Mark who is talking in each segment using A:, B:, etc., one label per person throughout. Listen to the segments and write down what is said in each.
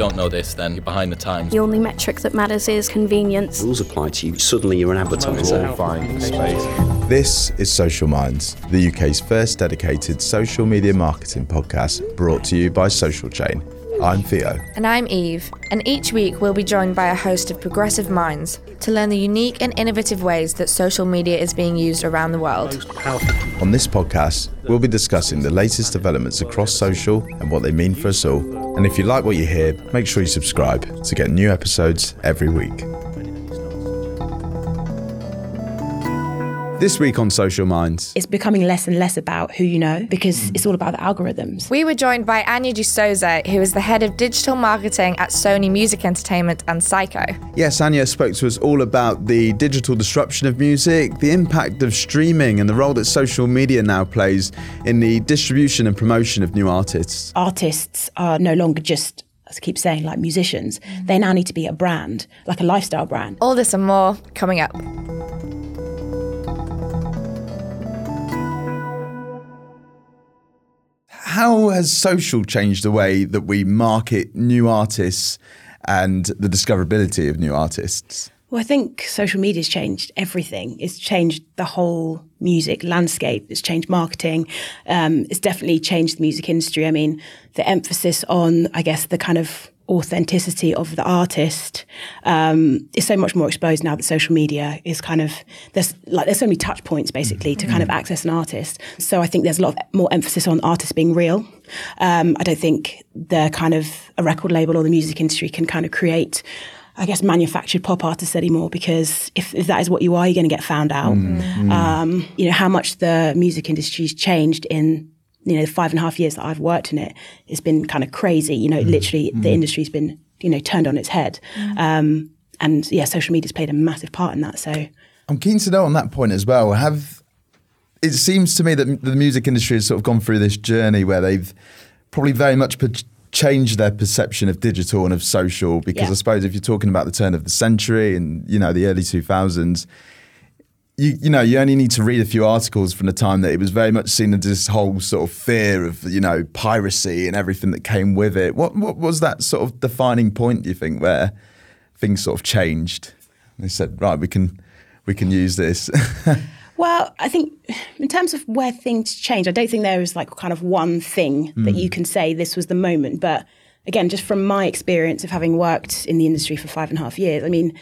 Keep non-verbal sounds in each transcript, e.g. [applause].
A: don't know this, then you're behind the times.
B: The only metric that matters is convenience.
C: Rules apply to you. Suddenly you're an advertiser.
D: Find space. This is Social Minds, the UK's first dedicated social media marketing podcast brought to you by Social Chain. I'm Theo.
E: And I'm Eve, and each week we'll be joined by a host of progressive minds to learn the unique and innovative ways that social media is being used around the world.
D: On this podcast, we'll be discussing the latest developments across social and what they mean for us all. And if you like what you hear, make sure you subscribe to get new episodes every week. This week on Social Minds,
F: it's becoming less and less about who you know because mm. it's all about the algorithms.
E: We were joined by Anya D'Souza, who is the head of digital marketing at Sony Music Entertainment and Syco.
D: Yes, Anya spoke to us all about the digital disruption of music, the impact of streaming, and the role that social media now plays in the distribution and promotion of new artists.
F: Artists are no longer just as I keep saying, like musicians, they now need to be a brand, like a lifestyle brand.
E: All this and more coming up.
D: How has social changed the way that we market new artists and the discoverability of new artists?
F: Well, I think social media's changed everything. It's changed the whole music landscape. It's changed marketing. Um, it's definitely changed the music industry. I mean, the emphasis on, I guess, the kind of authenticity of the artist um, is so much more exposed now that social media is kind of there's like there's so many touch points basically to kind of access an artist. So I think there's a lot of more emphasis on artists being real. Um, I don't think the kind of a record label or the music industry can kind of create. I guess manufactured pop artists anymore because if, if that is what you are, you're going to get found out. Mm, um, you know how much the music industry's changed in you know, the five and a half years that I've worked in it, it's been kind of crazy. You know, mm. literally mm. the industry's been, you know, turned on its head. Mm. Um, and yeah, social media's played a massive part in that. So
D: I'm keen to know on that point as well. Have it seems to me that the music industry has sort of gone through this journey where they've probably very much changed their perception of digital and of social. Because yeah. I suppose if you're talking about the turn of the century and you know the early 2000s you, you know, you only need to read a few articles from the time that it was very much seen as this whole sort of fear of, you know, piracy and everything that came with it. What what was that sort of defining point, do you think, where things sort of changed? They said, right, we can we can use this. [laughs]
F: well, I think in terms of where things change, I don't think there is like kind of one thing mm. that you can say this was the moment. But again, just from my experience of having worked in the industry for five and a half years, I mean,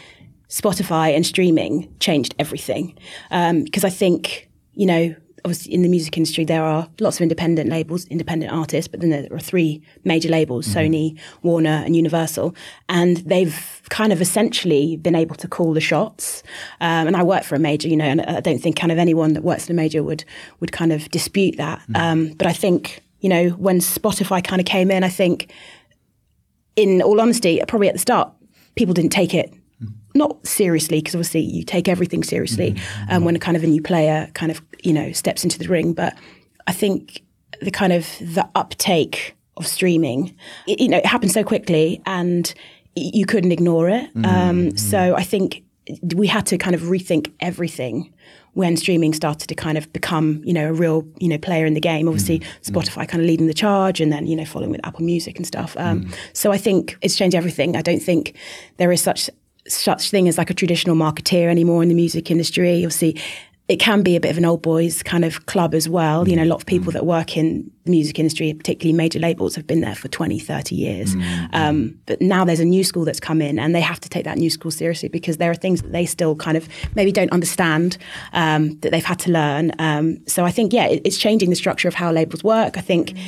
F: Spotify and streaming changed everything. Because um, I think, you know, obviously in the music industry, there are lots of independent labels, independent artists, but then there are three major labels mm-hmm. Sony, Warner, and Universal. And they've kind of essentially been able to call the shots. Um, and I work for a major, you know, and I don't think kind of anyone that works in a major would, would kind of dispute that. Mm-hmm. Um, but I think, you know, when Spotify kind of came in, I think, in all honesty, probably at the start, people didn't take it not seriously because obviously you take everything seriously mm-hmm. um, when a kind of a new player kind of you know steps into the ring but i think the kind of the uptake of streaming it, you know it happened so quickly and you couldn't ignore it mm-hmm. um, so i think we had to kind of rethink everything when streaming started to kind of become, you know, a real, you know, player in the game. Obviously, mm-hmm. Spotify kind of leading the charge, and then you know, following with Apple Music and stuff. Um, mm. So I think it's changed everything. I don't think there is such such thing as like a traditional marketeer anymore in the music industry. Obviously, it can be a bit of an old boys kind of club as well. You know, a lot of people mm. that work in the music industry, particularly major labels, have been there for 20, 30 years. Mm-hmm. Um, but now there's a new school that's come in and they have to take that new school seriously because there are things that they still kind of maybe don't understand um, that they've had to learn. Um, so I think, yeah, it, it's changing the structure of how labels work. I think mm.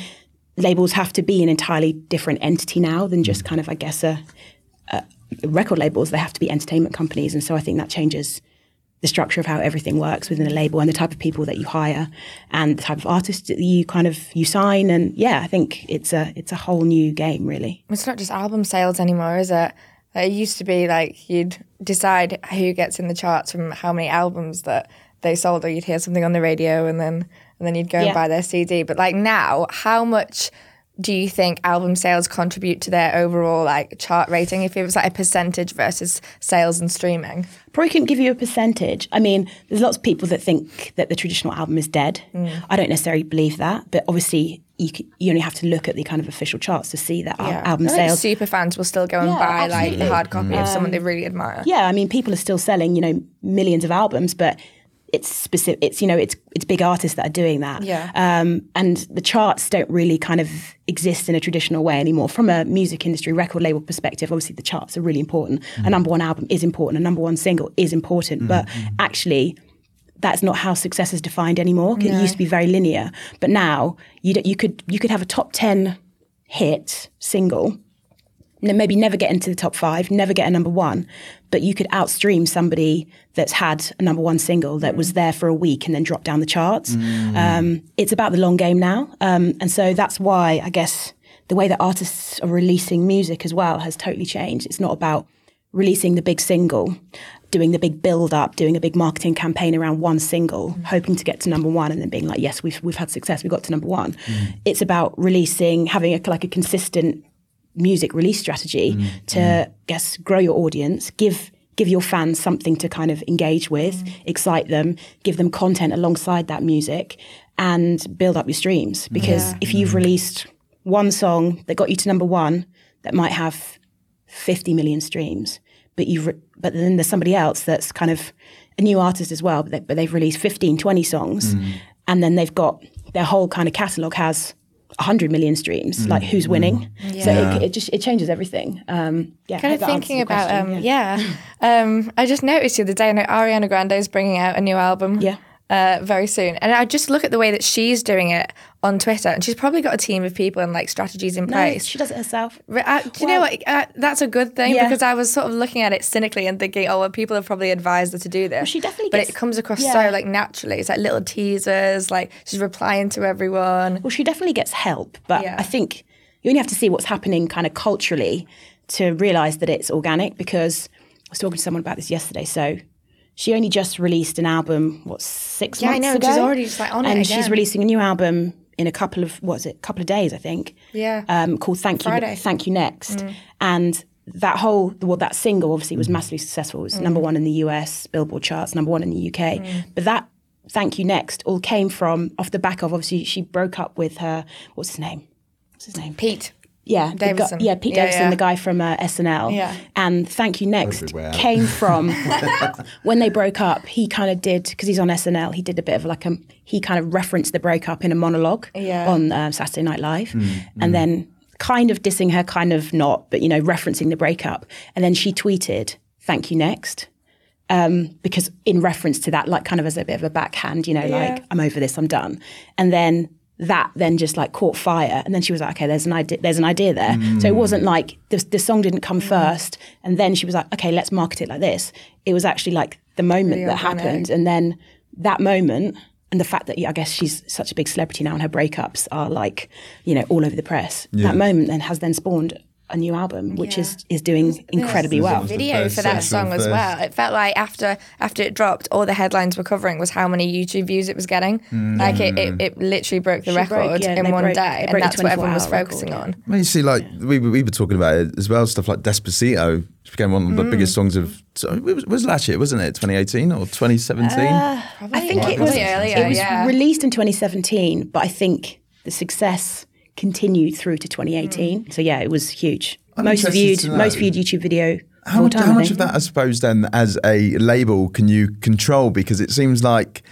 F: labels have to be an entirely different entity now than just kind of, I guess, a, a record labels, they have to be entertainment companies. And so I think that changes the structure of how everything works within a label and the type of people that you hire and the type of artists that you kind of you sign and yeah i think it's a it's a whole new game really
E: it's not just album sales anymore is it it used to be like you'd decide who gets in the charts from how many albums that they sold or you'd hear something on the radio and then and then you'd go yeah. and buy their cd but like now how much do you think album sales contribute to their overall like chart rating if it was like a percentage versus sales and streaming
F: probably couldn't give you a percentage i mean there's lots of people that think that the traditional album is dead mm. i don't necessarily believe that but obviously you, you only have to look at the kind of official charts to see that
E: Yeah.
F: album sales.
E: super fans will still go and
F: Yeah,
E: buy like the hard copy of someone they really admire.
F: Yeah, I mean, people are still selling, you know, millions of albums, but it's specific. It's you know, it's it's big artists that are doing that.
E: Yeah.
F: Um, and the charts don't really kind of exist in a traditional way anymore. From a music industry record label perspective, obviously the charts are really important. A number one album is important. A number one single is important. But actually, that's not how success is defined anymore. It used to be very linear, but now you you could you could have a top ten hit single maybe never get into the top five, never get a number one, but you could outstream somebody that's had a number one single that was there for a week and then dropped down the charts. Um, it's about the long game now. Um, and so that's why I guess the way that artists are releasing music as well has totally changed. It's not about releasing the big single, doing the big build up, doing a big marketing campaign around one single, hoping to get to number one and then being like, yes, we've, we've had success, we got to number one. It's about releasing, having a, like a consistent music release strategy mm, to mm. guess grow your audience, give give your fans something to kind of engage with, mm. excite them, give them content alongside that music, and build up your streams. Because if you've released one song that got you to number one, that might have 50 million streams, but you've re- but then there's somebody else that's kind of a new artist as well, but, they, but they've released 15, 20 songs, and then they've got their whole kind of catalog has 100 million streams. Like who's winning? So it, it just it changes everything. Um, yeah,
E: Kind of
F: hope that answers
E: thinking about
F: question,
E: um, yeah. [laughs] Um, I just noticed the other day, I know Ariana Grande is bringing out a new album.
F: Yeah.
E: Uh, very soon, and I just look at the way that she's doing it on Twitter, and she's probably got a team of people and like strategies in place.
F: No, she does it herself.
E: Re- uh, do you know what? Uh, that's a good thing
F: Yeah.
E: because I was sort of looking at it cynically and thinking, oh, well, people have probably advised her to do this.
F: she definitely
E: but
F: gets-
E: it comes across
F: yeah.
E: so like naturally. It's like little teasers, like she's replying to everyone.
F: Well, she definitely gets help, but
E: Yeah.
F: I think you only have to see what's happening kind of culturally to realize that it's organic. Because I was talking to someone about this yesterday. So she only just released an album, what six
E: Yeah, I
F: months
E: know,
F: ago,
E: she's already just, like, on it
F: and she's releasing a new album in a couple of what is it, couple of days, I think.
E: Yeah.
F: um, called Thank
E: Friday. Mm.
F: You, Thank You Next, and that whole well, that single obviously was massively successful. It was number
E: Mm.
F: one in the US Billboard charts, number one in the UK. But that Thank You Next all came from off the back of obviously she broke up with her what's his name? What's his name?
E: Pete.
F: Yeah, the guy- yeah, Pete
E: Yeah,
F: Davidson,
E: yeah.
F: the guy from uh, SNL.
E: Yeah.
F: And Thank You Next
D: Everywhere.
F: came from [laughs] when they broke up. He kind of did because he's on SNL. He did a bit of like a he kind of referenced the breakup in a monologue
E: Yeah.
F: on uh, Saturday Night Live, and then kind of dissing her, kind of not, but you know, referencing the breakup. And then she tweeted, "Thank you next." Um, because in reference to that, like kind of as a bit of a backhand, you know, like I'm over this, I'm done. And then that then just like caught fire, and then she was like, okay, there's an idea, there's an idea there. Mm. So it wasn't like the, the song didn't come mm. first, and then she was like, okay, let's market it like this. It was actually like the moment
E: Really
F: that
E: organic.
F: happened, and then that moment. And the fact that yeah, I guess she's such a big celebrity now, and her breakups are like, you know, all over the press. That moment then has then spawned a new album, which is is doing incredibly
D: There's
F: well.
D: obviously-
E: video for that
D: sexual
E: song as well. It felt like after after it dropped, all the headlines were covering was how many YouTube views it was getting.
D: Mm.
E: Like it, it, mm. it literally broke the
F: She broke-
E: record
F: yeah,
E: in one
F: broke-
E: day, and that's what everyone was focusing
F: record,
E: on.
D: Well, you see, like we, we were talking about it as well, stuff like Despacito, which became one of the mm. biggest songs of. So it was, was last year, wasn't it? 2018 or 2017?
F: Uh, I think it was
E: earlier,
F: it was
E: yeah.
F: released in 2017, but I think the success continued through to 2018. So yeah, it was huge.
D: I'm
F: most viewed, most viewed YouTube video.
D: How, much-
F: time,
D: how much of that, I suppose, then, as a label, can you control? Because it seems like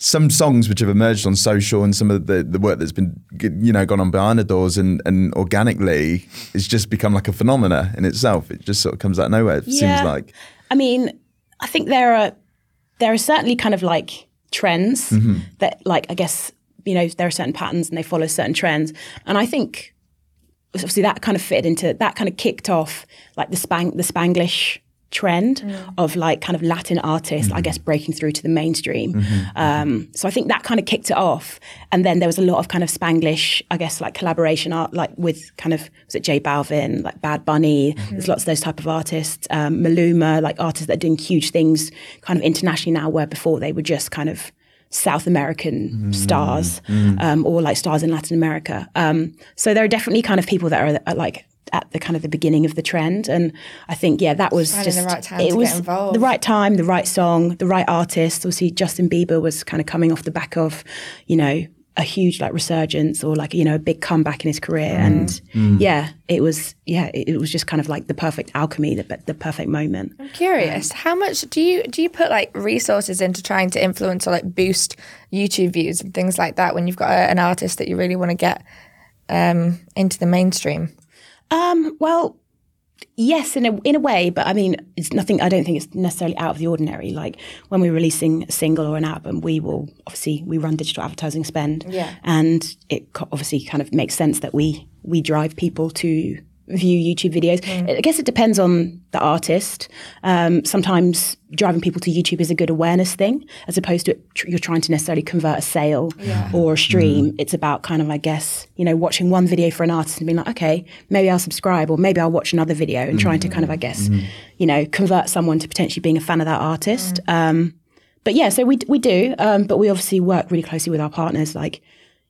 D: some songs which have emerged on social and some of the, the work that's been, you know, gone on behind the doors and, and organically, it's just become like a phenomena in itself. It just sort of comes out of nowhere. It seems like.
F: I mean, I think there are there are certainly kind of like trends
D: Mm-hmm.
F: that, like, I guess you know, there are certain patterns and they follow certain trends, and I think obviously that kind of fit into that kind of kicked off like the spang the Spanglish trend mm. of like kind of Latin artists, I mm-hmm. guess, breaking through to the mainstream. Mm-hmm. Mm-hmm. Um, so I think that kind of kicked it off, and then there was a lot of kind of Spanglish, I guess, like collaboration art, like with kind of was it J Balvin, like Bad Bunny. There's lots of those type of artists, um, Maluma, like artists that are doing huge things, kind of internationally now, where before they were just kind of South American stars um, or like stars in Latin America. Um, so there are definitely kind of people that are, are like at the kind of the beginning of the trend, and I think yeah, that was
E: Finding
F: just
E: the right time
F: it
E: to get
F: was
E: involved.
F: the right time, the right song, the right artist. Obviously, Justin Bieber was kind of coming off the back of you know a huge like resurgence or like you know a big comeback in his career. And yeah it was yeah it, it was just kind of like the perfect alchemy the, the perfect moment.
E: I'm curious, how much do you do you put like resources into trying to influence or like boost YouTube views and things like that when you've got a, an artist that you really want to get um, into the mainstream?
F: Um, well, yes, in a in a way, but I mean, it's nothing. I don't think it's necessarily out of the ordinary. Like when we're releasing a single or an album, we will obviously we run digital advertising spend,
E: Yeah.
F: and it obviously kind of makes sense that we we drive people to view YouTube videos. I guess it depends on the artist. Um, sometimes driving people to YouTube is a good awareness thing, as opposed to it, tr- you're trying to necessarily convert a sale or a stream. It's about kind of, I guess, you know, watching one video for an artist and being like, okay, maybe I'll subscribe, or maybe I'll watch another video, and trying to kind of, I guess, you know, convert someone to potentially being a fan of that artist. Um, but yeah, so we we do, um, but we obviously work really closely with our partners, like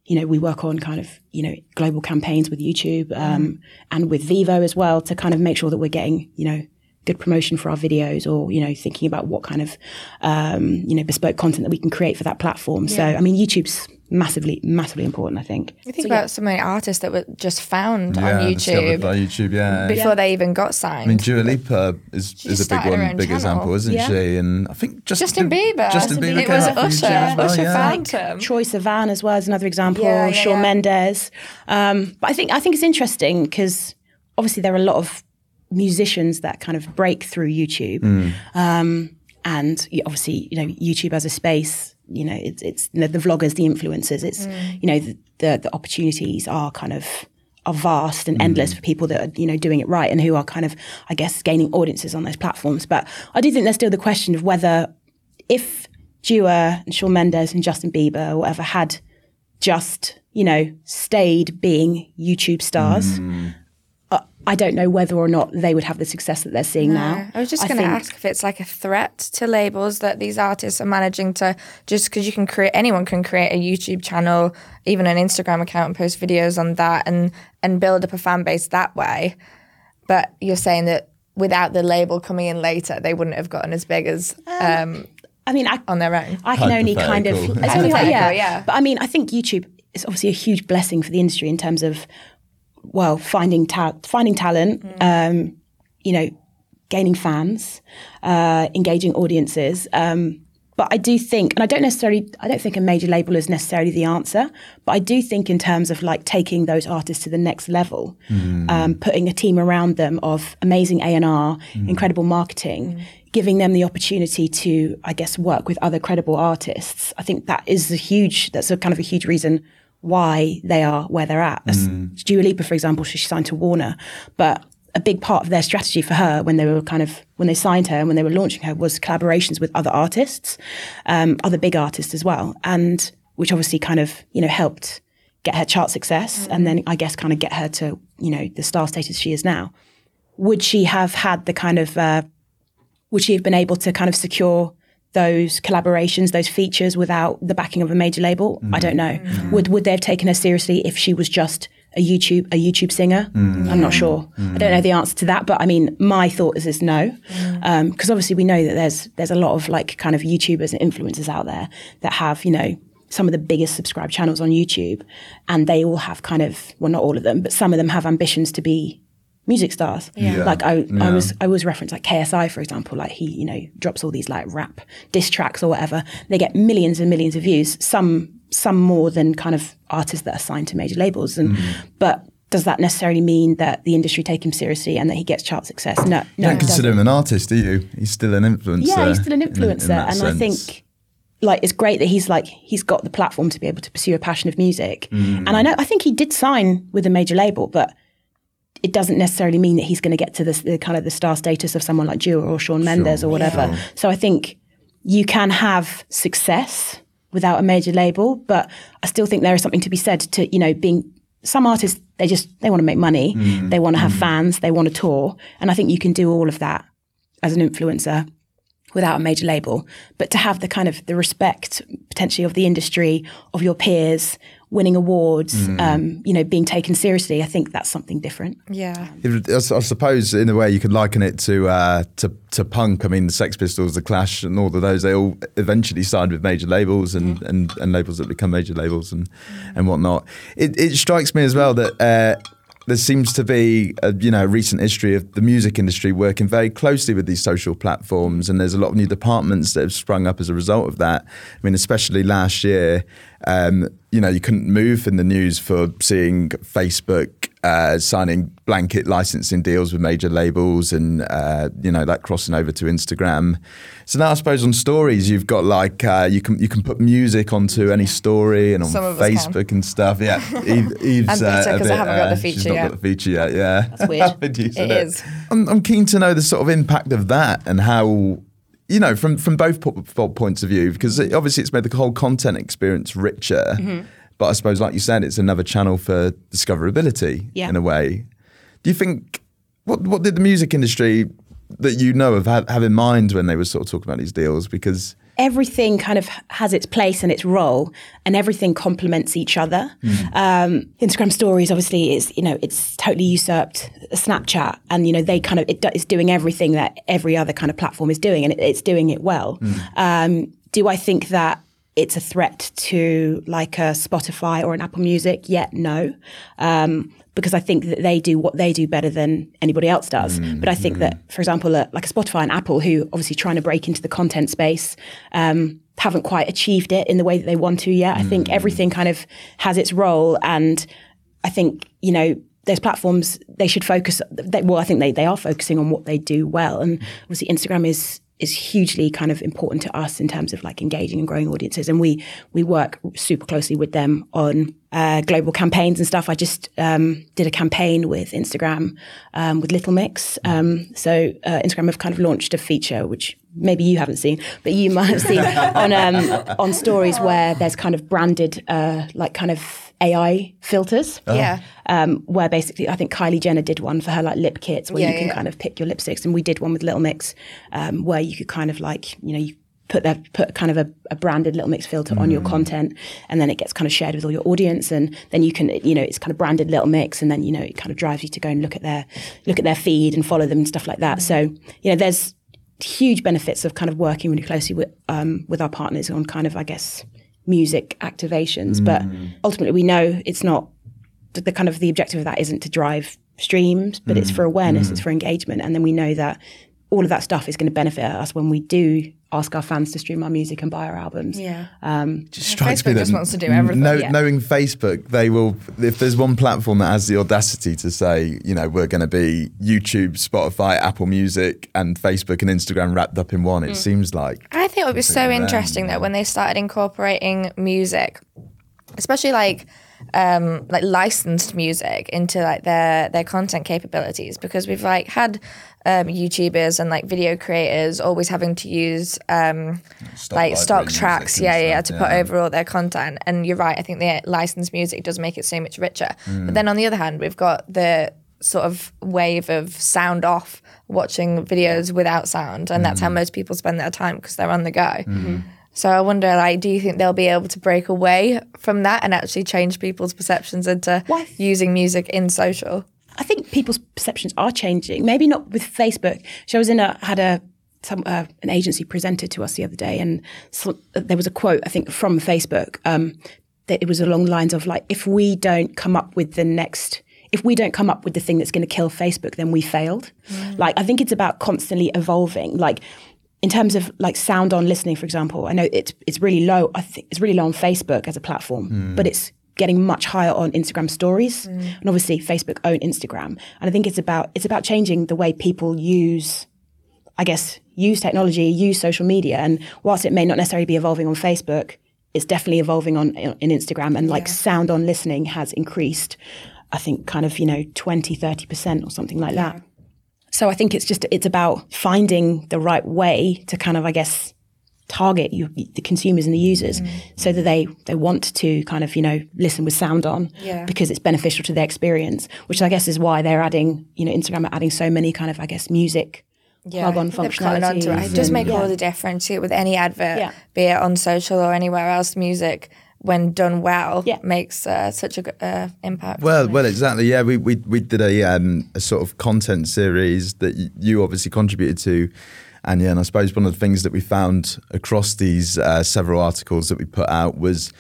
F: you know, we work on kind of, you know, global campaigns with YouTube um, and with Vevo as well to kind of make sure that we're getting, you know, good promotion for our videos or, you know, thinking about what kind of, um, you know, bespoke content that we can create for that platform. So, I mean, YouTube's massively, massively important, I think.
E: You think about so many artists that were just found
D: Yeah,
E: on YouTube
D: by YouTube, yeah.
E: before they even got signed.
D: I mean, Dua Lipa is,
E: She
D: is a big one, big
E: channel.
D: example, isn't
F: Yeah.
D: she? And I think Justin,
E: Justin Bieber.
D: Justin
E: Justin
D: Bieber
E: Bieber.
D: came
E: It was
D: out from
E: Usher.
D: YouTube as well,
E: Usher
D: yeah.
E: found him.
F: Troye Sivan as well as another example.
E: Yeah, yeah,
F: Shawn
E: yeah.
F: Mendes. Um, but I think I think it's interesting because obviously there are a lot of musicians that kind of break through YouTube, um, and obviously you know YouTube as a space. You know, it's it's you know, the vloggers, the influencers. It's you know the, the the opportunities are kind of are vast and endless for people that are you know doing it right and who are kind of I guess gaining audiences on those platforms. But I do think there's still the question of whether if Dua and Shawn Mendes and Justin Bieber or whatever had just, you know, stayed being YouTube stars, uh, I don't know whether or not they would have the success that they're seeing now.
E: I was just going to ask if it's like a threat to labels that these artists are managing to just because you can create anyone can create a YouTube channel, even an Instagram account, and post videos on that and and build up a fan base that way. But you're saying that without the label coming in later, they wouldn't have gotten as big as um,
F: I mean, I,
E: on their own.
F: I can only kind of, it's only,
E: Hypothetical,
F: yeah,
E: yeah.
F: But I mean, I think YouTube is obviously a huge blessing for the industry in terms of, well, finding ta- finding talent, um, you know, gaining fans, uh, engaging audiences. Um, but I do think, and I don't necessarily, I don't think a major label is necessarily the answer. But I do think in terms of like taking those artists to the next level, um, putting a team around them of amazing A and R, incredible marketing, giving them the opportunity to, I guess, work with other credible artists. I think that is a huge. That's a kind of a huge reason why they are where they're at. As Dua Lipa, for example, she signed to Warner, but a big part of their strategy for her when they were kind of when they signed her and when they were launching her was collaborations with other artists, um, other big artists as well, and which obviously kind of you know helped get her chart success and then I guess kind of get her to you know the star status she is now. Would she have had the kind of uh, would she have been able to kind of secure those collaborations, those features without the backing of a major label? I mm-hmm. don't know. Mm-hmm. Would would they have taken her seriously if she was just a YouTube a YouTube singer? Mm-hmm. I'm not sure. I don't know the answer to that, but I mean, my thought is is no, um, because obviously we know that there's there's a lot of like kind of YouTubers and influencers out there that have you know some of the biggest subscribed channels on YouTube, and they all have kind of well, not all of them, but some of them have ambitions to be music stars.
D: Yeah.
F: Like I, I was I was referenced like KSI for example. Like he, you know, drops all these like rap diss tracks or whatever. They get millions and millions of views. Some some more than kind of artists that are signed to major labels. And mm-hmm. but does that necessarily mean that the industry take him seriously and that he gets chart success? No,
D: You
F: no.
D: don't consider him an artist, do you? He's still an influencer.
F: Yeah, he's still an
D: in- in
F: influencer,
D: that
F: and I think like it's great that he's like he's got the platform to be able to pursue a passion of music. Mm. And I know I think he did sign with a major label, but it doesn't necessarily mean that he's going to get to the, the kind of the star status of someone like Dua or Shawn Mendes or whatever. So I think you can have success without a major label, but I still think there is something to be said to you know being some artists they just they want to make money, mm. they want to have mm. fans, they want to tour, and I think you can do all of that as an influencer without a major label, but to have the kind of the respect potentially of the industry, of your peers, winning awards, mm. um, you know, being taken seriously. I think that's something different.
E: Yeah,
D: I suppose in a way you could liken it to uh, to to punk. I mean, the Sex Pistols, the Clash, and all of those. They all eventually signed with major labels and, mm. and, and labels that become major labels and mm. and whatnot. It, it strikes me as well that. Uh, there seems to be a you know recent history of the music industry working very closely with these social platforms, and there's a lot of new departments that have sprung up as a result of that. I mean, especially last year, um, you know, you couldn't move in the news for seeing Facebook uh, signing blanket licensing deals with major labels, and uh, you know that crossing over to Instagram. So now I suppose on stories you've got like uh, you can you can put music onto any story and on Facebook and stuff. Yeah, [laughs] Eve,
E: Eve's uh, because I haven't got the uh, feature
D: she's
E: yet.
D: Not got the feature yet. Yeah,
F: that's weird. [laughs]
E: it, it is.
D: I'm, I'm keen to know the sort of impact of that and how you know, from from both points of view, because obviously it's made the whole content experience richer. Mm-hmm. But I suppose, like you said, it's another channel for discoverability yeah. in a way. Do you think what what did the music industry that you know of have, have in mind when they were sort of talking about these deals? Because
F: everything kind of has its place and its role, and everything complements each other. Mm. Um, Instagram Stories, obviously, is you know it's totally usurped Snapchat, and you know they kind of it is doing everything that every other kind of platform is doing, and it, it's doing it well. Mm. Um, do I think that it's a threat to like a Spotify or an Apple Music? Yet no. Um, because I think that they do what they do better than anybody else does. Mm, but I think mm. that, for example, uh, like a Spotify and Apple, who obviously trying to break into the content space, um, haven't quite achieved it in the way that they want to yet. Mm. I think mm. everything kind of has its role, and I think you know those platforms they should focus. They, well, I think they they are focusing on what they do well, and obviously Instagram is is hugely kind of important to us in terms of like engaging and growing audiences. And we we work super closely with them on uh, global campaigns and stuff. I just um, did a campaign with Instagram um, with Little Mix. Um, so uh, Instagram have kind of launched a feature which maybe you haven't seen, but you might have seen [laughs] on um, on stories where there's kind of branded uh, like kind of AI filters.
E: Oh. Yeah.
F: Um, where basically, I think Kylie Jenner did one for her like lip kits where yeah, you can yeah. kind of pick your lipsticks, and we did one with Little Mix um, where you could kind of like you know you put that put kind of a, a branded Little Mix filter mm. on your mm. content, and then it gets kind of shared with all your audience, and then you can you know it's kind of branded Little Mix, and then you know it kind of drives you to go and look at their look at their feed and follow them and stuff like that. Mm. So you know there's huge benefits of kind of working really closely with um, with our partners on kind of I guess music activations. Mm. But ultimately, we know it's not the, the, kind of the objective of that isn't to drive streams, but mm. it's for awareness, mm. it's for engagement, and then we know that all of that stuff is going to benefit us when we do ask our fans to stream our music and buy our albums.
E: Yeah.
F: Um,
D: just strikes
E: Facebook
D: me that
E: just wants to do everything.
D: Know,
E: yeah.
D: Knowing Facebook, they will. If there's one platform that has the audacity to say, you know, we're going to be YouTube, Spotify, Apple Music, and Facebook and Instagram wrapped up in one, it mm. seems like.
E: I think it would be so interesting that when they started incorporating music, especially like um, like licensed music into like their their content capabilities because we've like had um, YouTubers and like video creators always having to use um, stock like stock tracks, yeah, yeah, to yeah. put over all their content. And you're right, I think the licensed music does make it so much richer. Mm. But then on the other hand, we've got the sort of wave of sound off watching videos without sound, and mm. that's how mm. most people spend their time because they're on the go. Mm. So I wonder, like, do you think they'll be able to break away from that and actually change people's perceptions into using music in social?
F: I think people's perceptions are changing. Maybe not with Facebook. So I was in a had a some uh, an agency presented to us the other day, and so, there was a quote I think from Facebook um, that it was along the lines of like, if we don't come up with the next if we don't come up with the thing that's going to kill Facebook, then we failed. Mm. Like, I think it's about constantly evolving. Like, in terms of like sound on listening, for example, I know it's it's really low. I think it's really low on Facebook as a platform, mm. but it's getting much higher on Instagram stories. Mm. And obviously Facebook own Instagram. And I think it's about it's about changing the way people use I guess use technology, use social media. And whilst it may not necessarily be evolving on Facebook, it's definitely evolving on in Instagram and like yeah. sound on listening has increased I think kind of, you know, 20, 30% or something like yeah. that. So I think it's just it's about finding the right way to kind of I guess target you, the consumers and the users mm. so that they they want to kind of you know listen with sound on
E: yeah.
F: because it's beneficial to their experience which I guess is why they're adding you know Instagram are adding so many kind of I guess music yeah, plug on functionality.
E: It. it does make yeah. all the difference with any advert, yeah. be it on social or anywhere else. Music when done well,
F: Yeah.
E: makes uh, such a good uh, impact.
D: Well, well, exactly. Yeah, we we, we did a um, a sort of content series that y- you obviously contributed to, and yeah, and I suppose one of the things that we found across these uh, several articles that we put out was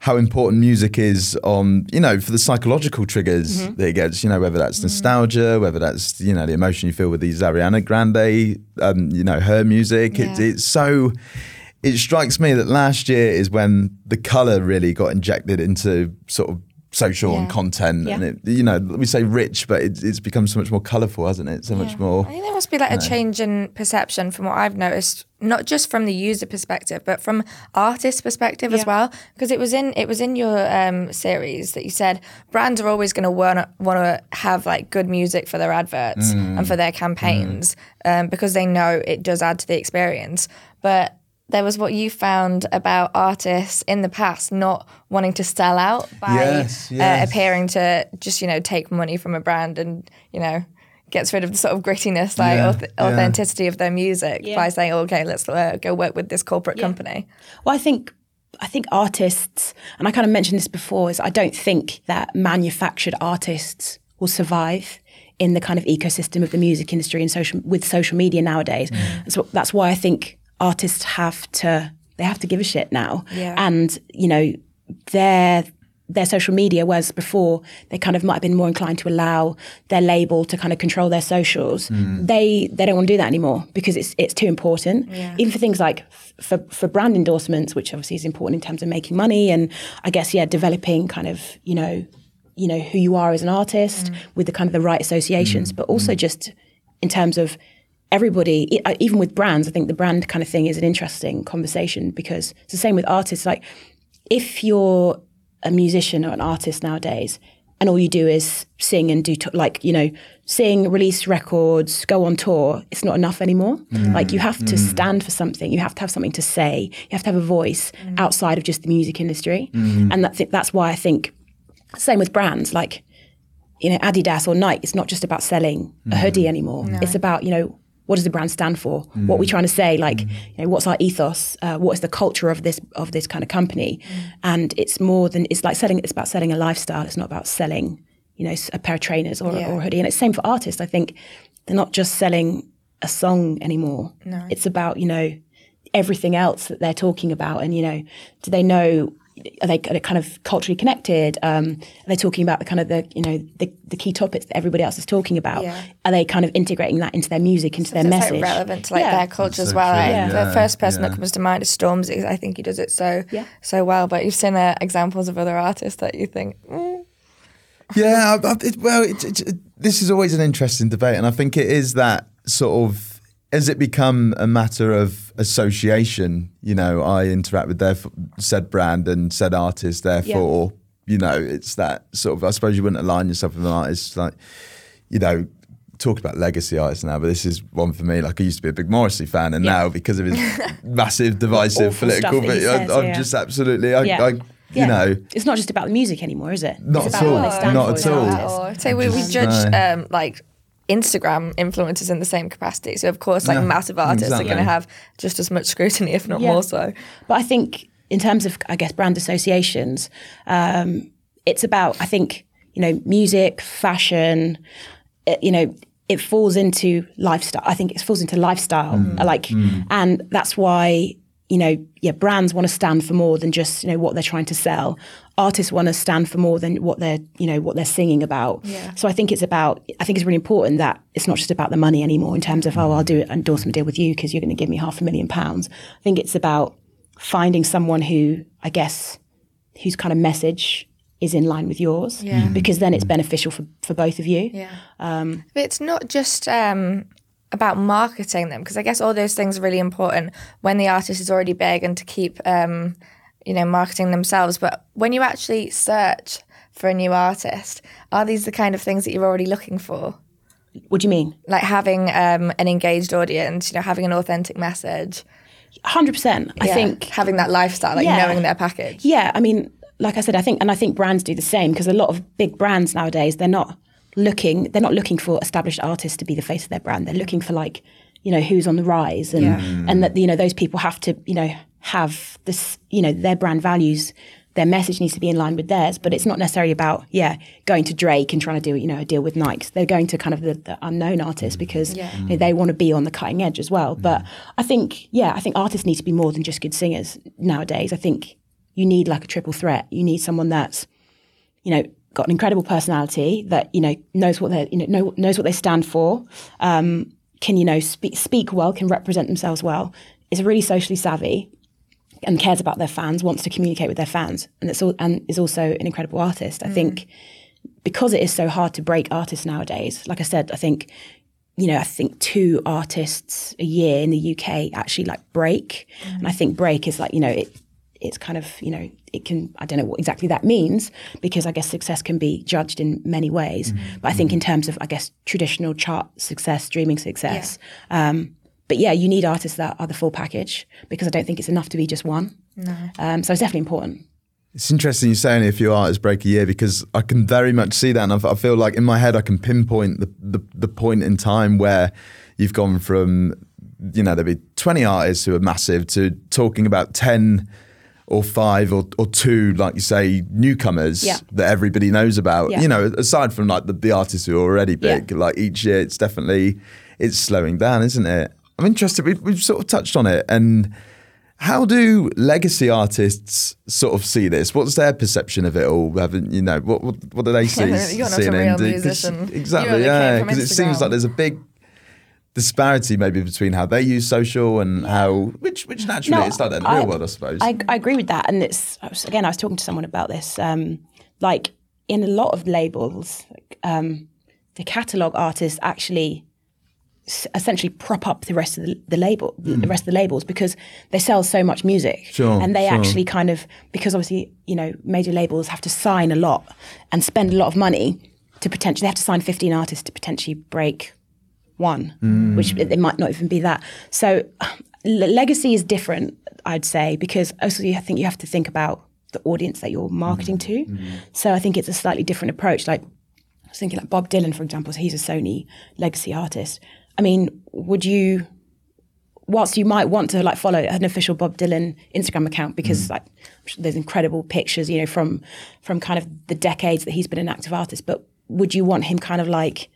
D: how important music is on you know for the psychological triggers that it gets. You know, whether that's nostalgia, whether that's you know the emotion you feel with these Ariana Grande, um, you know her music. It, it's so it strikes me that last year is when the color really got injected into sort of social and
E: Yeah.
D: content and it, you know we say rich but it, it's become so much more colorful hasn't it? So much more
E: I think there must be like a change in perception from what I've noticed, not just from the user perspective, but from artist perspective as well. Because it was in it was in your um, series that you said brands are always going to want want to have like good music for their adverts and for their campaigns um, because they know it does add to the experience. But there was what you found about artists in the past not wanting to sell out by
D: Yes,
E: Uh, appearing to just you know take money from a brand and you know gets rid of the sort of grittiness like
D: Yeah,
E: auth-
D: yeah.
E: authenticity of their music
F: Yeah.
E: by saying okay let's uh, go work with this corporate company
F: Well, I think I think artists, and I kind of mentioned this before, is I don't think that manufactured artists will survive in the kind of ecosystem of the music industry and social with social media nowadays. So that's why I think artists have to they have to give a shit now.
E: Yeah.
F: And you know, their their social media, whereas before they kind of might have been more inclined to allow their label to kind of control their socials. Hmm. They they don't want to do that anymore because it's it's too important.
E: Yeah.
F: Even for things like f- for for brand endorsements, which obviously is important in terms of making money and I guess yeah, developing kind of you know you know who you are as an artist hmm. with the kind of the right associations, hmm. but also just in terms of everybody, e- uh, even with brands, I think the brand kind of thing is an interesting conversation because it's the same with artists. Like, if you're a musician or an artist nowadays, and all you do is sing and do t- like you know sing, release records, go on tour, it's not enough anymore. Mm. Like you have to mm. stand for something. You have to have something to say. You have to have a voice mm. outside of just the music industry, and that, that's why I think same with brands like you know, Adidas or Nike, it's not just about selling a hoodie anymore. It's about, you know, what does the brand stand for? What are we mm. trying to say? Like, mm. you know, what's our ethos? Uh, what is the culture of this of this kind of company? Mm. And it's more than it's like selling. It's about selling a lifestyle. It's not about selling, you know, a pair of trainers or,
E: Yeah.
F: or a hoodie. And it's same for artists. I think they're not just selling a song anymore. No. It's about you know everything else that they're talking about. And you know, do they know? Are they, are they kind of culturally connected? Um, are they talking about the kind of the you know the, the key topics that everybody else is talking about?
E: Yeah.
F: Are they kind of integrating that into their music, into their
E: it's
F: message?
E: like relevant to like
F: Yeah.
E: their culture as well
D: true.
E: like,
D: Yeah.
E: the first person
D: Yeah.
E: that comes to mind is Stormzy. I think he does it so
F: Yeah.
E: so well but you've seen uh, examples of other artists that you think mm,
D: Yeah, I, I, it, well, it, it, it- this is always an interesting debate, and I think it is that sort of has it become a matter of association. You know, I interact with their said brand and said artist, therefore, you know, it's that sort of. I suppose you wouldn't align yourself with an artist like, you know. Talk about legacy artists now, but this is one for me. Like I used to be a big Morrissey fan, and
F: Yeah.
D: now because of his [laughs] massive, divisive political,
F: that he
D: I,
F: says,
D: I'm
F: yeah.
D: just absolutely, I,
F: Yeah.
D: I, you know,
F: it's not just about the music anymore, is it?
D: Not
F: it's
D: at
F: about
D: all.
F: What they stand
D: Not
F: for
D: at all.
F: artists.
E: or so we, we judge
D: no.
E: um, like Instagram influencers in the same capacity so of course like
D: Yeah,
E: massive artists
D: exactly.
E: are going to have just as much scrutiny if not
F: Yeah.
E: more so
F: But I think in terms of, I guess, brand associations, um, it's about, I think, you know, music, fashion, it, you know, it falls into lifestyle. I think it falls into lifestyle.
D: Mm.
F: Like, and that's why, you know, yeah, brands want to stand for more than just, you know, what they're trying to sell. Artists want to stand for more than what they're, you know, what they're singing about.
E: Yeah.
F: So I think it's about, I think it's really important that it's not just about the money anymore in terms of, oh, I'll do an endorsement deal with you because you're going to give me half a million pounds. I think it's about finding someone who, I guess, whose kind of message is in line with yours.
E: Yeah.
F: Because then it's beneficial for, for both of you.
E: Yeah. but it's not just um, about marketing them because I guess all those things are really important when the artist is already big and to keep, um, you know, marketing themselves. But when you actually search for a new artist, are these the kind of things that you're already looking for?
F: What do you mean?
E: Like having um, an engaged audience, you know, having an authentic message.
F: 100%. I think
E: having that lifestyle, like
F: Yeah.
E: knowing their package.
F: Yeah, I mean, like I said, I think, and I think brands do the same because a lot of big brands nowadays they're not looking, they're not looking for established artists to be the face of their brand. They're looking for like, you know, who's on the rise, and
E: Yeah.
F: and that you know those people have to, you know, have this, you know, their brand values their message needs to be in line with theirs, but it's not necessarily about yeah going to Drake and trying to do you know a deal with Nike. They're going to kind of the, the unknown artists mm. because
E: Yeah.
F: you know, they want to be on the cutting edge as well. Mm. But I think yeah, I think artists need to be more than just good singers nowadays. I think you need like a triple threat. You need someone that's you know got an incredible personality that you know knows what they you know know, knows what they stand for. Um, can you know speak speak well, can represent themselves well, is really socially savvy, and cares about their fans, wants to communicate with their fans, and it's all and is also an incredible artist. I think because it is so hard to break artists nowadays. Like I said, I think you know I think two artists a year in the UK actually like break, and I think break is like you know it. It's kind of you know it can I don't know what exactly that means because I guess success can be judged in many ways. But I think in terms of I guess traditional chart success, streaming success, um, but yeah, you need artists that are the full package because I don't think it's enough to be just one. No. Um, so it's definitely important.
D: It's interesting you're saying if you artists break a year because I can very much see that, and I feel like in my head I can pinpoint the, the the point in time where you've gone from, you know, there'd be twenty artists who are massive to talking about ten or five or, or two, like you say, newcomers
F: Yeah.
D: that everybody knows about.
F: Yeah.
D: You know, aside from like the, the artists who are already big,
F: Yeah.
D: like each year it's definitely it's slowing down, isn't it? I'm interested. We've, we've sort of touched on it, and how do legacy artists sort of see this? What's their perception of it all? Haven't you know what? What, what do they [laughs] see?
E: You're not a real musician.
D: Exactly, yeah. Because it seems like there's a big disparity maybe between how they use social and how which which naturally it's like that in the real world, I suppose.
F: I, I agree with that, and it's again I was talking to someone about this. Um, like in a lot of labels, um, the catalog artists actually essentially prop up the rest of the, the label, the rest of the labels because they sell so much music,
D: Hmm. Sure,
F: and they
D: sure.
F: actually kind of because obviously you know major labels have to sign a lot and spend a lot of money to potentially they have to sign 15 artists to potentially break one,
D: Hmm.
F: which it, might not even be that. So [sighs] le- legacy is different, I'd say, because also I think you have to think about the audience that you're marketing mm. to. Mm. So I think it's a slightly different approach. Like I was thinking, like Bob Dylan, for example, so he's a Sony legacy artist. I mean, would you? Whilst you might want to like follow an official Bob Dylan Instagram account because mm. like I'm there's incredible pictures, you know, from from kind of the decades that he's been an active artist, but would you want him kind of like,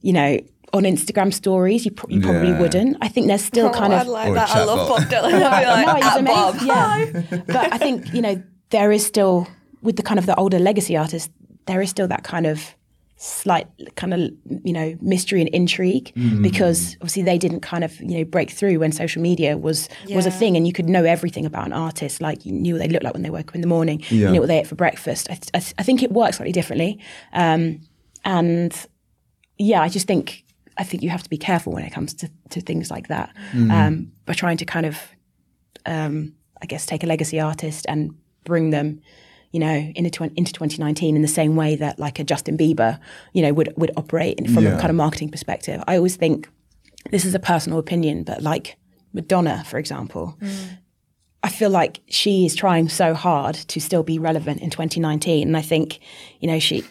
F: you know, on Instagram stories? You, pro- you probably
D: Yeah.
F: wouldn't. I think there's still kind
E: oh,
F: of
E: I'd like that. I love
D: chatbot.
E: Bob Dylan. I'd be like, [laughs]
F: no, he's
E: Bob."
F: amazing. Yeah, [laughs] but I think you know there is still with the kind of the older legacy artists, there is still that kind of slight kind of you know mystery and intrigue
D: Mm.
F: because obviously they didn't kind of you know break through when social media was was a thing and you could know everything about an artist like you knew what they looked like when they woke up in the morning
D: Yeah.
F: you knew what they ate for breakfast I, th- I, th- I think it works slightly differently um, and yeah I just think I think you have to be careful when it comes to, to things like that um, by trying to kind of um, I guess, take a legacy artist and bring them, you know, into twen- into 2019 in the same way that like a Justin Bieber, you know, would would operate in, from
D: Yeah.
F: a kind of marketing perspective. I always think this is a personal opinion, but like Madonna, for example. I feel like she is trying so hard to still be relevant in 2019, and I think, you know, she,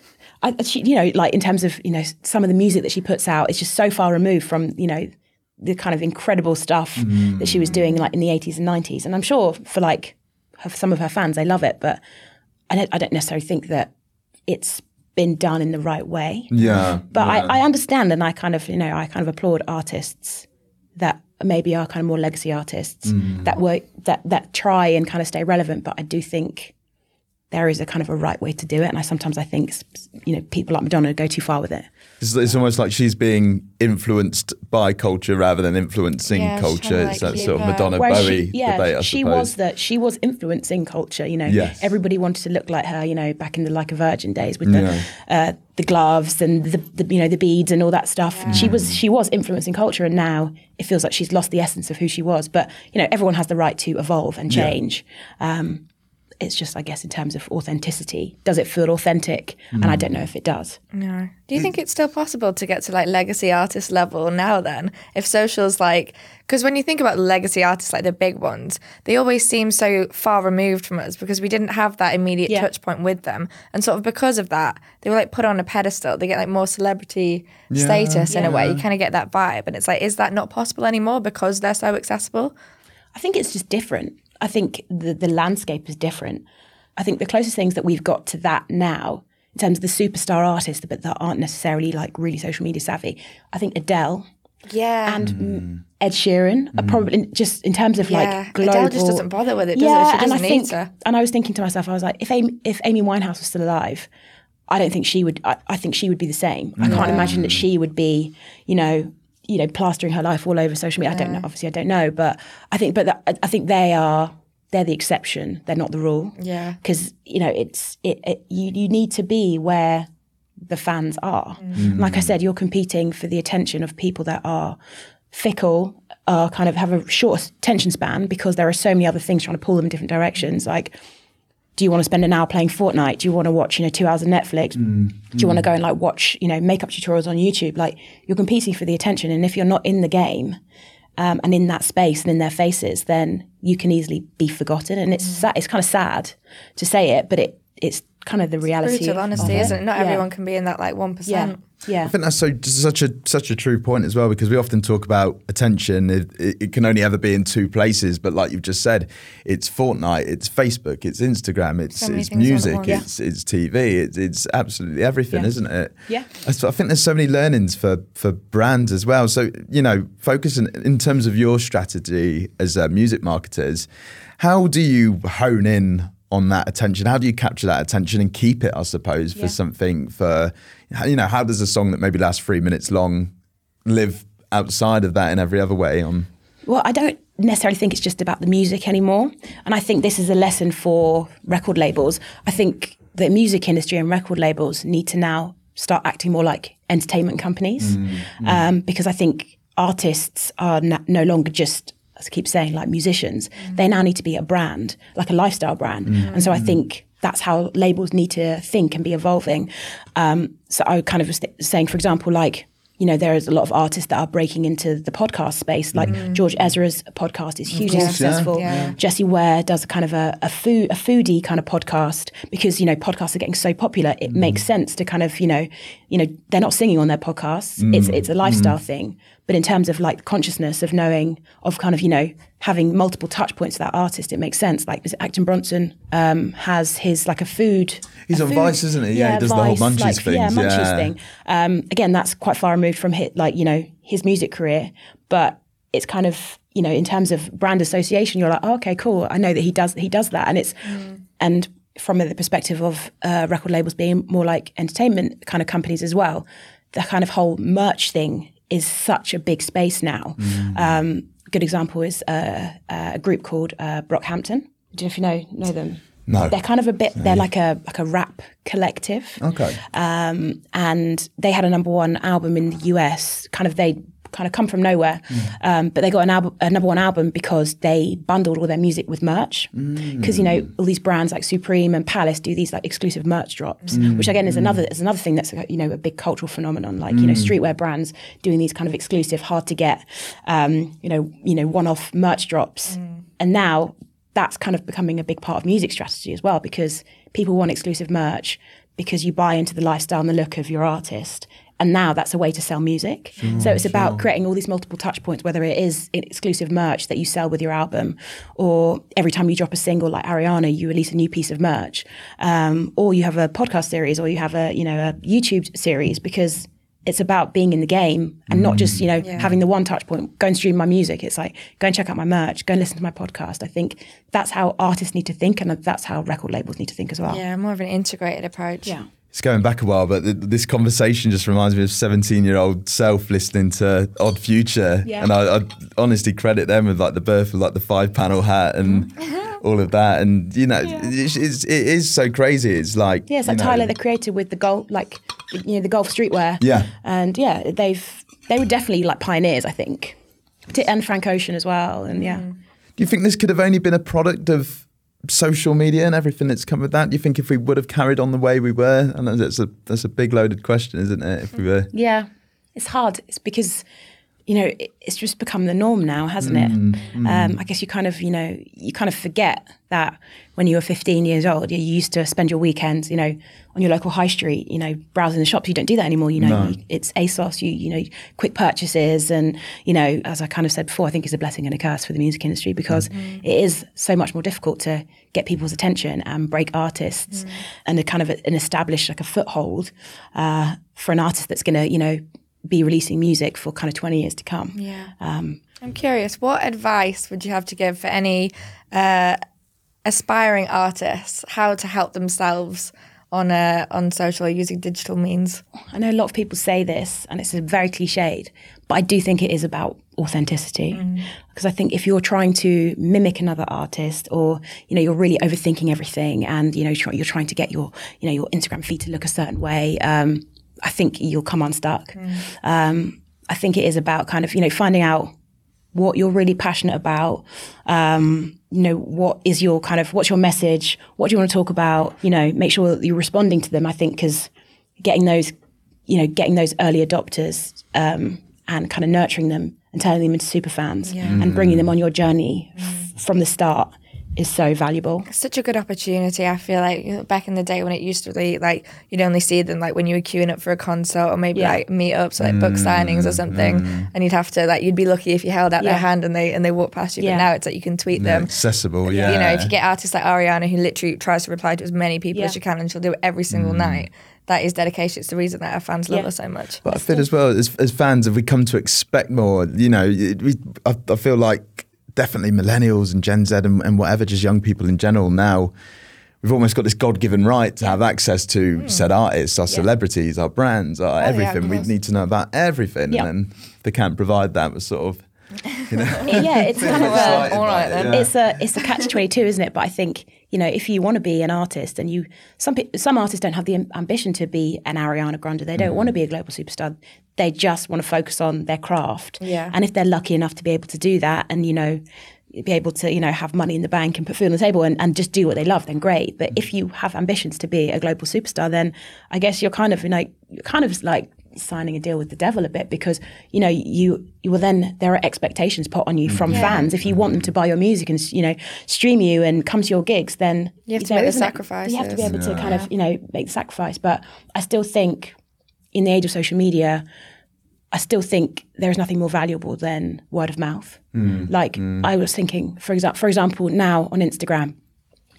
F: I, she, you know, like in terms of you know some of the music that she puts out, it's just so far removed from you know the kind of incredible stuff that she was doing like in the 80s and 90s, and I'm sure for like her, some of her fans, they love it, but I don't, I don't necessarily think that it's been done in the right way.
D: yeah,
F: But
D: yeah.
F: I, I understand, and I kind of, you know, I kind of applaud artists that maybe are kind of more legacy artists
D: Mm.
F: that work that that try and kind of stay relevant. But I do think there is a kind of a right way to do it, and I sometimes I think, you know, people like Madonna go too far with it.
D: It's, it's almost like she's being influenced by culture rather than influencing
E: Yeah,
D: culture.
E: trying
D: it's
E: like,
D: that sort of Madonna Bowie
F: she, yeah,
D: debate, I
F: she
D: suppose.
F: was that she was influencing culture. You know,
D: Yes.
F: everybody wanted to look like her. You know, back in the like a virgin days with the
D: Yeah.
F: uh, the gloves and the, the you know the beads and all that stuff. She was she was influencing culture, and now it feels like she's lost the essence of who she was. But you know, everyone has the right to evolve and
D: Yeah.
F: change. Um, it's just, I guess, in terms of authenticity, does it feel authentic? And I mm. don't know if it does.
E: No. Do you think it's still possible to get to like legacy artist level now then? If socials like, because when you think about legacy artists, like the big ones, they always seem so far removed from us because we didn't have that immediate
F: Yeah.
E: touch point with them. And sort of because of that, they were like put on a pedestal. They get like more celebrity status in a way. You kind of get that vibe. And it's like, is that not possible anymore because they're so accessible?
F: I think it's just different. I think the, the landscape is different. I think the closest things that we've got to that now, in terms of the superstar artists, but that aren't necessarily like really social media savvy, I think Adele
E: Yeah.
F: and mm. Ed Sheeran are probably just in terms of
E: Yeah,
F: like global.
E: Adele just doesn't bother with it, does it?
F: yeah,
E: She
F: and I
E: need
F: think,
E: to.
F: and I was thinking to myself, I was like, if Amy, if Amy Winehouse was still alive, I don't think she would. I, I think she would be the same. I can't imagine that she would be, you know, you know, plastering her life all over social media. I don't know. Obviously, I don't know, but I think, but that, I think they are. They're the exception. They're not the rule.
E: Yeah.
F: Because you know, it's it, it. You you need to be where the fans are.
E: Mm.
F: Like I said, you're competing for the attention of people that are fickle, are kind of have a short attention span because there are so many other things trying to pull them in different directions. Like, do you want to spend an hour playing Fortnite? Do you want to watch, you know, two hours of Netflix? Mm, do you want to mm. go and like watch, you know, makeup tutorials on YouTube? Like, you're competing for the attention, and if you're not in the game. Um, and in that space and in their faces, then you can easily be forgotten. And it's mm. sa- it's kind of sad to say it, but it it's kind of the reality.
E: Brutal
F: of-
E: honesty,
F: of
E: isn't it? Not
F: Yeah.
E: everyone can be in that like one
F: yeah.
D: I think that's so such a such a true point as well because we often talk about attention. It, it, it can only ever be in two places, but like you've just said, it's Fortnite, it's Facebook, it's Instagram, it's
E: So
D: it's
E: things all at
D: music,
E: once.
D: it's it's TV, it's it's absolutely everything,
F: Yeah.
D: isn't it?
F: Yeah.
D: I I think there's so many learnings for for brands as well. So you know, focusing in terms of your strategy as uh, music marketers, how do you hone in? On that attention, how do you capture that attention and keep it? I suppose for
F: Yeah.
D: something for you know, how does a song that maybe lasts three minutes long live outside of that in every other way? On
F: Well, I don't necessarily think it's just about the music anymore. And I think this is a lesson for record labels. I think the music industry and record labels need to now start acting more like entertainment companies mm, mm. um, because I think artists are na- no longer just. As I keep saying, like musicians, mm. they now need to be a brand, like a lifestyle brand. And so I think that's how labels need to think and be evolving. Um, so I kind of was th- saying, for example, like you know, there is a lot of artists that are breaking into the podcast space. Like mm. George Ezra's podcast is hugely
E: course,
F: successful.
E: Yeah.
F: Jessie Ware does a kind of a, a food a foodie kind of podcast because you know podcasts are getting so popular. It mm. makes sense to kind of you know you know they're not singing on their podcasts. It's mm. it's a lifestyle thing. But in terms of like consciousness of knowing of kind of you know having multiple touch points with that artist, it makes sense. Like is it Action Bronson um, has his like a food.
D: He's
F: a
D: on Vice, isn't he? Yeah, he does the whole Munchies
F: like, Yeah,
D: things,
F: Munchies
D: yeah.
F: thing. Um, again, that's quite far removed from hit, like you know his music career, but it's kind of you know in terms of brand association, you're like, oh, okay, cool. I know that he does he does that, and it's and from the perspective of uh, record labels being more like entertainment kind of companies as well, the kind of whole merch thing is such a big space now. Um, good example is uh, uh, a group called uh, Brockhampton. Do you know if you know know them?
D: No.
F: They're kind of a bit. They're like a like a rap collective
D: okay,
F: um, and they had a number one album in the US. Kind of they kind of come from nowhere, mm. um, but they got an album, a number one album because they bundled all their music with merch. Mm. Because you know all these brands like Supreme and Palace do these like exclusive merch drops, mm. which again is another is another thing that's you know a big cultural phenomenon. Like you know streetwear brands doing these kind of exclusive, hard to get, um, you know you know one off merch drops, and now that's kind of becoming a big part of music strategy as well because people want exclusive merch because you buy into the lifestyle and the look of your artist. And now that's a way to sell music. so it's about creating all these multiple touch points, whether it is exclusive merch that you sell with your album, or every time you drop a single like Ariana, you release a new piece of merch, um, or you have a podcast series, or you have a you know a YouTube series because it's about being in the game and not just you know having the one touch point go and stream my music. It's like go and check out my merch go and listen to my podcast. I think that's how artists need to think and that's how record labels need to think as well.
E: Yeah, more of an integrated approach.
F: yeah
D: it's going back a while, but th- this conversation just reminds me of seventeen-year-old self listening to Odd Future,
F: Yeah.
D: and I, I honestly credit them with like the birth of like the five-panel hat and mm-hmm. [laughs] all of that, and you know, it's, it's, it is so crazy. It's like
F: yeah it's like
D: know,
F: tyler the creator with the golf like you know the golf streetwear
D: Yeah.
F: and yeah they've they were definitely like pioneers i think and frank ocean as well and yeah.
D: Do you think this could have only been a product of social media and everything that's come with that? Do you think if we would have carried on the way we were, and that's a that's a big loaded question, isn't it? If we were,
F: Yeah, it's hard. It's because you know, it, it's just become the norm now, hasn't it? Um, I guess you kind of, you know, you kind of forget that when you were 15 years old, you used to spend your weekends, you know, on your local high street, you know, browsing the shops. You don't do that anymore. You know, you, it's ASOS, you, you know, quick purchases. And, you know, as I kind of said before, I think it's a blessing and a curse for the music industry because it is so much more difficult to get people's attention and break artists and a kind of an establish like a foothold uh, for an artist that's going to, you know, be releasing music for kind of 20 years to come.
E: Yeah.
F: Um,
E: I'm curious, what advice would you have to give for any uh, aspiring artists how to help themselves on uh, on social using digital means?
F: I know a lot of people say this, and it's a very cliched, but I do think it is about authenticity. Because I think if you're trying to mimic another artist, or you know, you're really overthinking everything, and you know, you're trying to get your you know your Instagram feed to look a certain way, um, I think you'll come unstuck. Um, I think it is about kind of you know finding out what you're really passionate about. Um, you know, what is your kind of what's your message? What do you want to talk about? You know, make sure that you're responding to them. I think because getting those, you know, getting those early adopters um, and kind of nurturing them and turning them into super fans and bringing them on your journey f- from the start is so valuable.
E: Such a good opportunity. I feel like you know, back in the day when it used to be like you'd only see them like when you were queuing up for a concert or maybe
F: Yeah.
E: like meetups, like book mm, signings or something, mm. and you'd have to like you'd be lucky if you held out their hand and they and they walked past you.
F: Yeah.
E: But now it's like you can tweet them.
D: accessible. Yeah,
E: You know, if you get artists like Ariana who literally tries to reply to as many people
F: Yeah.
E: as she can and she'll do it every single mm. night. That is dedication. It's the reason that our fans love
F: Yeah.
E: her so much.
D: But I feel as well as, as fans, have we come to expect more? You know, it- we, I, I feel like definitely millennials and Gen Z and, and whatever, just young people in general now. We've almost got this God-given right to have access to hmm. said artists, our celebrities, our brands, our.
E: Oh, yeah,
D: everything. we need to know about everything,
F: Yeah.
D: and then they can't provide that. We're sort of, [laughs] you know, [laughs]
F: yeah, it's kind of
E: Well,
F: a,
D: excited
E: all
D: it,
E: then.
F: it's a it's a catch twenty two, isn't it? But I think you know if you want to be an artist, and you some some artists don't have the ambition to be an Ariana Grande. They don't want to mm. be a global superstar. They just want to focus on their craft.
E: Yeah.
F: And if they're lucky enough to be able to do that, and you know. Be able to, you know, have money in the bank and put food on the table and, and just do what they love, then great. But if you have ambitions to be a global superstar, then I guess you're kind of, you know, you're kind of like signing a deal with the devil a bit because you know you you will then there are expectations put on you from fans. If you want them to buy your music and you know stream you and come to your gigs then
E: You have to
F: know,
E: make the
F: isn't you have to be able
E: sacrifices.
F: to kind of you know make the sacrifice. But I still think in the age of social media I still think there is nothing more valuable than word of mouth. Hmm. Like hmm. I was thinking for example for example now on Instagram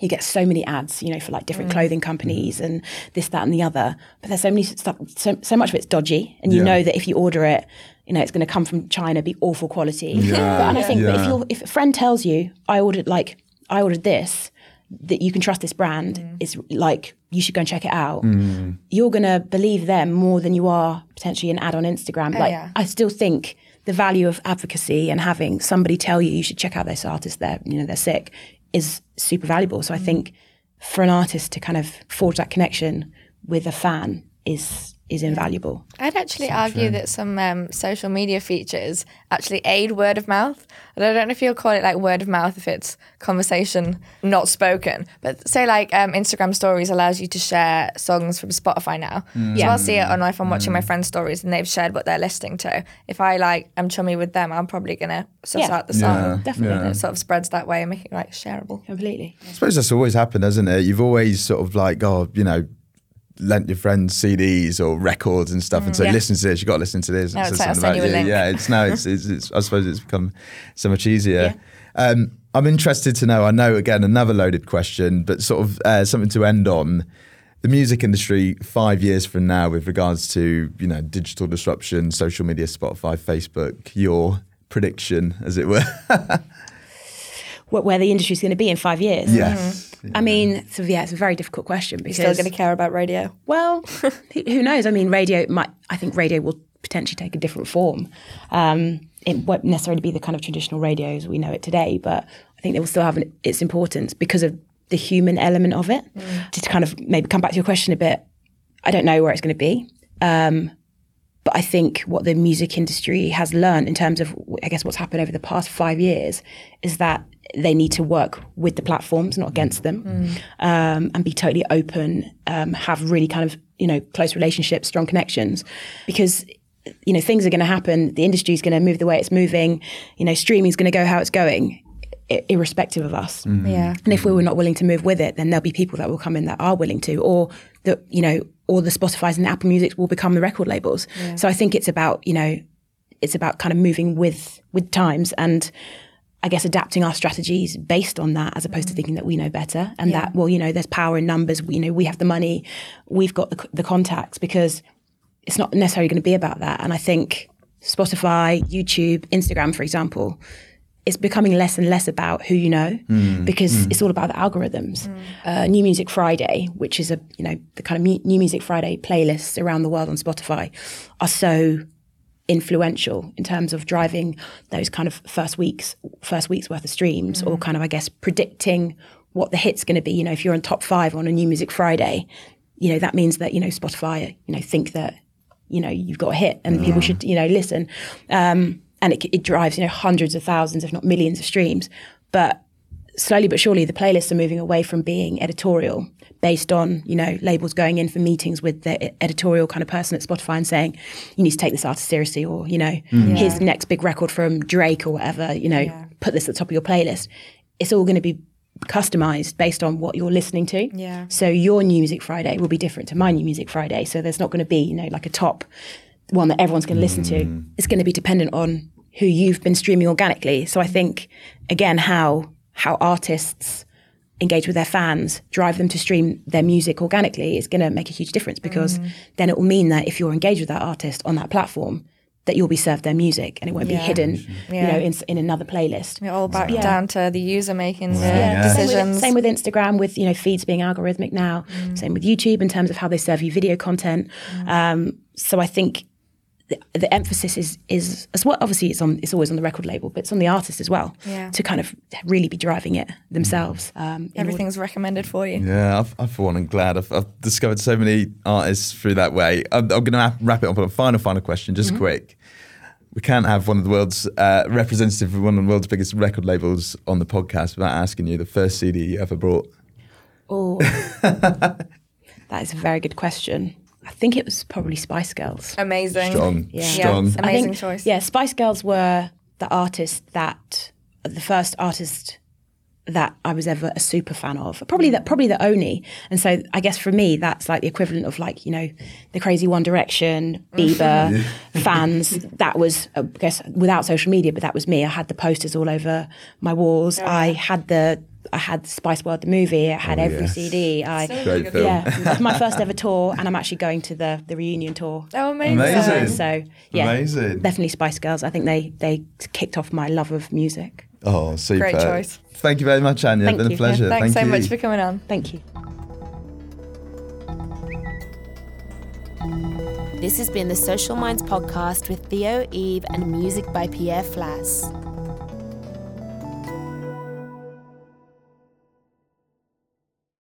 F: you get so many ads, you know, for like different mm. clothing companies mm-hmm. and this, that, and the other. But there's so many stuff, so, so much of it's dodgy, and you
D: Yeah.
F: know that if you order it, you know, it's going to come from China, be awful quality. but, and I think that if
D: Yeah.
F: you if a friend tells you, I ordered like I ordered this, that you can trust this brand, mm. it's like you should go and check it out. Mm. You're going to believe them more than you are potentially an ad on Instagram. Oh, like
E: yeah.
F: I still think the value of advocacy and having somebody tell you you should check out this artist, they're you know they're sick, is super valuable. So I think for an artist to kind of forge that connection with a fan is is invaluable.
E: I'd actually argue that some um, social media features actually aid word of mouth. And I don't know if you'll call it like word of mouth if it's conversation not spoken. But say like um, Instagram stories allows you to share songs from Spotify now. So I'll see it on if I'm watching my friends' stories and they've shared what they're listening to. If I like am chummy with them, I'm probably gonna suss
F: Yeah.
E: out the song.
D: Yeah,
F: definitely.
E: And it sort of spreads that way and make it like shareable.
F: Completely.
D: I suppose that's always happened, hasn't it? You've always sort of like, oh, you know, lent your friends CDs or records and stuff, and so
F: Yeah.
D: listen to this. You got to listen to this.
E: Now
D: and
E: it's like, I'll you link.
D: Yeah, it's now it's, [laughs] it's, it's I suppose it's become so much easier. Um, I'm interested to know. I know again another loaded question, but sort of uh, something to end on. The music industry five years from now, with regards to you know digital disruption, social media, Spotify, Facebook, your prediction, as it were. [laughs]
F: Wh- Where the industry's going to be in five years.
D: yes.
F: I mean, so yeah, it's a very difficult question because You're
E: Still gonna care about radio.
F: Well, [laughs] who knows? I mean, radio might. I think radio will potentially take a different form. Um, it won't necessarily be the kind of traditional radio as we know it today, but I think it will still have an, its importance because of the human element of it. Just to kind of maybe come back to your question a bit, I don't know where it's going to be. Um, but I think what the music industry has learned in terms of, I guess, what's happened over the past five years is that they need to work with the platforms, not against them, um, and be totally open, um, have really kind of, you know, close relationships, strong connections. Because you know things are going to happen. The industry is going to move the way it's moving. You know, streaming is going to go how it's going, i- irrespective of us.
E: Yeah.
F: And if we were not willing to move with it, then there'll be people that will come in that are willing to, or that you know, or the Spotify's and the Apple Music will become the record labels. So I think it's about you know, it's about kind of moving with with times and. I guess adapting our strategies based on that, as opposed to mm. thinking that we know better, and that well, you know, there's power in numbers. You know, we have the money, we've got the, the contacts, because it's not necessarily going to be about that. And I think Spotify, YouTube, Instagram, for example, it's becoming less and less about who you know mm. because mm. it's all about the algorithms. Uh, New Music Friday, which is a you know the kind of mu- New Music Friday playlists around the world on Spotify, are so influential in terms of driving those kind of first weeks first week's worth of streams or kind of I guess predicting what the hit's going to be. You know, if you're on top five on a New Music Friday, you know that means that you know Spotify you know think that you know you've got a hit and people should you know listen. Um, and it, it drives you know hundreds of thousands if not millions of streams. But slowly but surely the playlists are moving away from being editorial based on you know labels going in for meetings with the editorial kind of person at spotify and saying you need to take this artist seriously or you know mm. here's the next big record from drake or whatever you know put this at the top of your playlist. It's all going to be customized based on what you're listening to.
E: Yeah.
F: so your new music friday will be different to my new music friday. So there's not going to be you know like a top one that everyone's going to listen to. Mm. It's going to be dependent on who you've been streaming organically. So i think again how how artists engage with their fans drive them to stream their music organically is going to make a huge difference because mm. then it will mean that if you're engaged with that artist on that platform that you'll be served their music and it won't
E: Yeah.
F: be hidden
E: Yeah.
F: you know in, in another playlist
E: We're all back
F: Yeah.
E: down to the user making the
F: yeah. Same,
E: decisions.
F: with, same with Instagram, with you know feeds being algorithmic now. Mm. Same with YouTube in terms of how they serve you video content. Mm. Um, so I think the, the emphasis is is as well. Obviously, it's on it's always on the record label, but it's on the artist as well
E: Yeah.
F: to kind of really be driving it themselves. Um, in order-
E: Everything's recommended for you.
D: Yeah, I've, I for one I'm glad I've, I've discovered so many artists through that way. I'm, I'm going to wrap it up on a final, final question, just
F: Mm-hmm.
D: quick. We can't have one of the world's uh, representative of one of the world's biggest record labels on the podcast without asking you the first CD you ever bought.
F: Oh, [laughs] that is a very good question. I think it was probably Spice Girls.
E: Amazing.
D: Strong,
F: Yeah.
D: strong.
E: Yeah. Amazing
F: think,
E: choice.
F: Yeah, Spice Girls were the artist that the first artist that I was ever a super fan of. Probably that probably the only. And so I guess for me that's like the equivalent of like, you know, the crazy One Direction, [laughs] Bieber fans. That was I guess without social media, but that was me. I had the posters all over my walls. Oh, I had the I had Spice World the movie. I had
D: Oh,
F: every
D: yes.
F: CD. I
D: Great film.
F: yeah, it was my first ever tour, and I'm actually going to the the reunion tour.
E: Oh, amazing.
D: Amazing.
F: So yeah,
D: Amazing.
F: definitely Spice Girls. I think they they kicked off my love of music.
D: Oh, super.
E: Great choice.
D: Thank you very much, Anya.
F: Thank
D: it's been
F: you.
D: a pleasure.
E: Thanks
D: Thank
E: so
D: you.
E: much for coming on.
F: Thank you.
G: This has been the Social Minds podcast with Theo, Eve, and music by Pierre Flass.